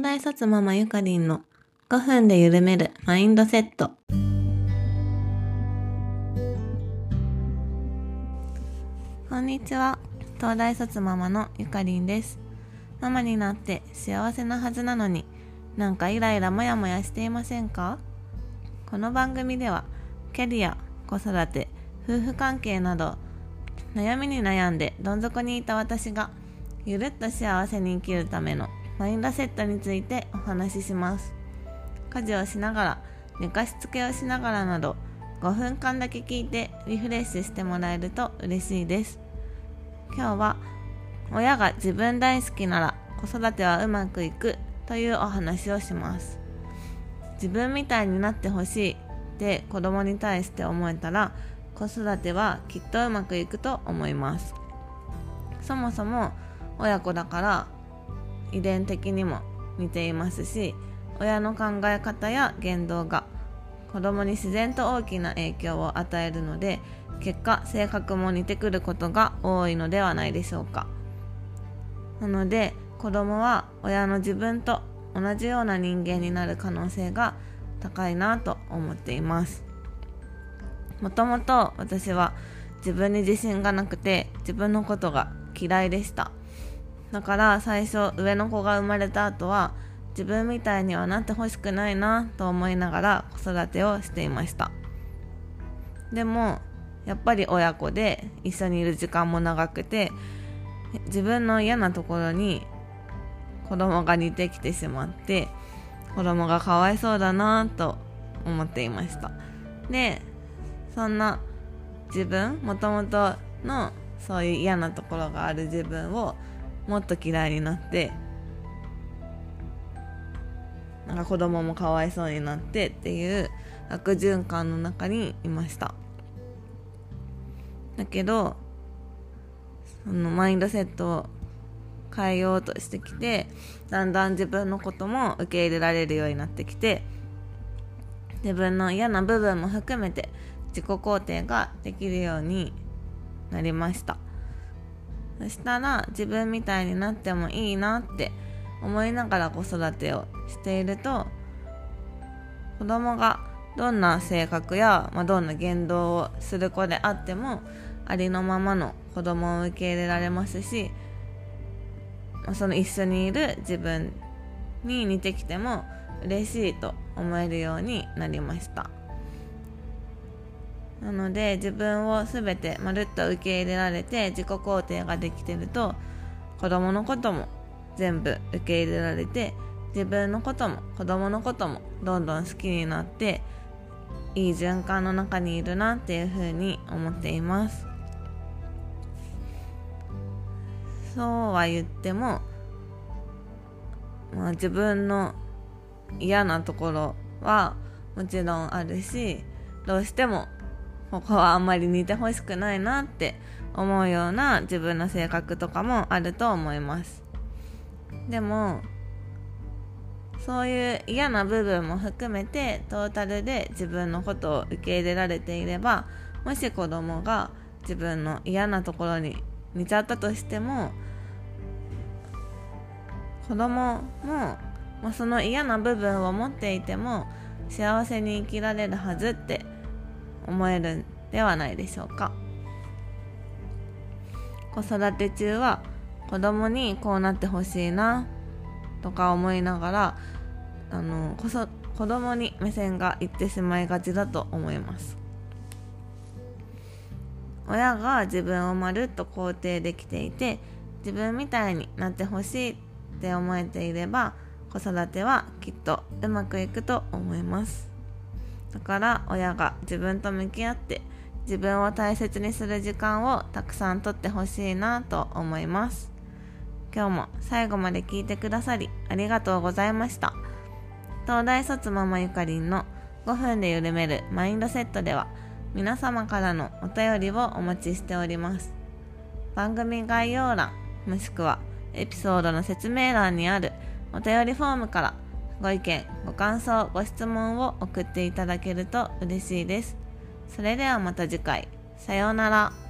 東大卒ママゆかりんの5分で緩めるマインドセット。こんにちは。東大卒ママのゆかりんです。ママになって幸せなはずなのになんかイライラモヤモヤしていませんか？この番組ではキャリア、子育て、夫婦関係など悩みに悩んでどん底にいた私がゆるっと幸せに生きるためのインドセットについてお話しします。家事をしながら寝かしつけをしながらなど5分間だけ聞いてリフレッシュしてもらえると嬉しいです。今日は親が自分大好きなら子育てはうまくいくというお話をします。自分みたいになってほしいって子供に対して思えたら子育てはきっとうまくいくと思います。そもそも親子だから遺伝的にも似ていますし親の考え方や言動が子供に自然と大きな影響を与えるので結果性格も似てくることが多いのではないでしょうか。なので子供は親の自分と同じような人間になる可能性が高いなと思っています。もともと私は自分に自信がなくて自分のことが嫌いでした。だから最初上の子が生まれた後は自分みたいにはなってほしくないなと思いながら子育てをしていました。でもやっぱり親子で一緒にいる時間も長くて自分の嫌なところに子供が似てきてしまって子供がかわいそうだなと思っていました。でそんな自分もともとのそういう嫌なところがある自分をもっと嫌いになってなんか子供もかわいそうになってっていう悪循環の中にいました。だけどそのマインドセットを変えようとしてきてだんだん自分のことも受け入れられるようになってきて自分の嫌な部分も含めて自己肯定ができるようになりました。そしたら自分みたいになってもいいなって思いながら子育てをしていると子供がどんな性格や、まあ、どんな言動をする子であってもありのままの子供を受け入れられますし、まあ、その一緒にいる自分に似てきても嬉しいと思えるようになりました。なので自分を全てまるっと受け入れられて自己肯定ができてると子供のことも全部受け入れられて自分のことも子供のこともどんどん好きになっていい循環の中にいるなっていうふうに思っています。そうは言っても、まあ、自分の嫌なところはもちろんあるしどうしてもここはあんまり似てほしくないなって思うような自分の性格とかもあると思います。でもそういう嫌な部分も含めてトータルで自分のことを受け入れられていればもし子供が自分の嫌なところに似ちゃったとしても子供も、まあ、その嫌な部分を持っていても幸せに生きられるはずって思えるんではないでしょうか。子育て中は子供にこうなってほしいなとか思いながらあのこそ子供に目線がいってしまいがちだと思います。親が自分をまるっと肯定できていて自分みたいになってほしいって思えていれば子育てはきっとうまくいくと思います。だから親が自分と向き合って自分を大切にする時間をたくさんとってほしいなと思います。今日も最後まで聞いてくださりありがとうございました。東大卒ママゆかりんの5分で緩めるマインドセットでは皆様からのお便りをお待ちしております。番組概要欄もしくはエピソードの説明欄にあるお便りフォームからご意見、ご感想、ご質問を送っていただけると嬉しいです。それではまた次回。さようなら。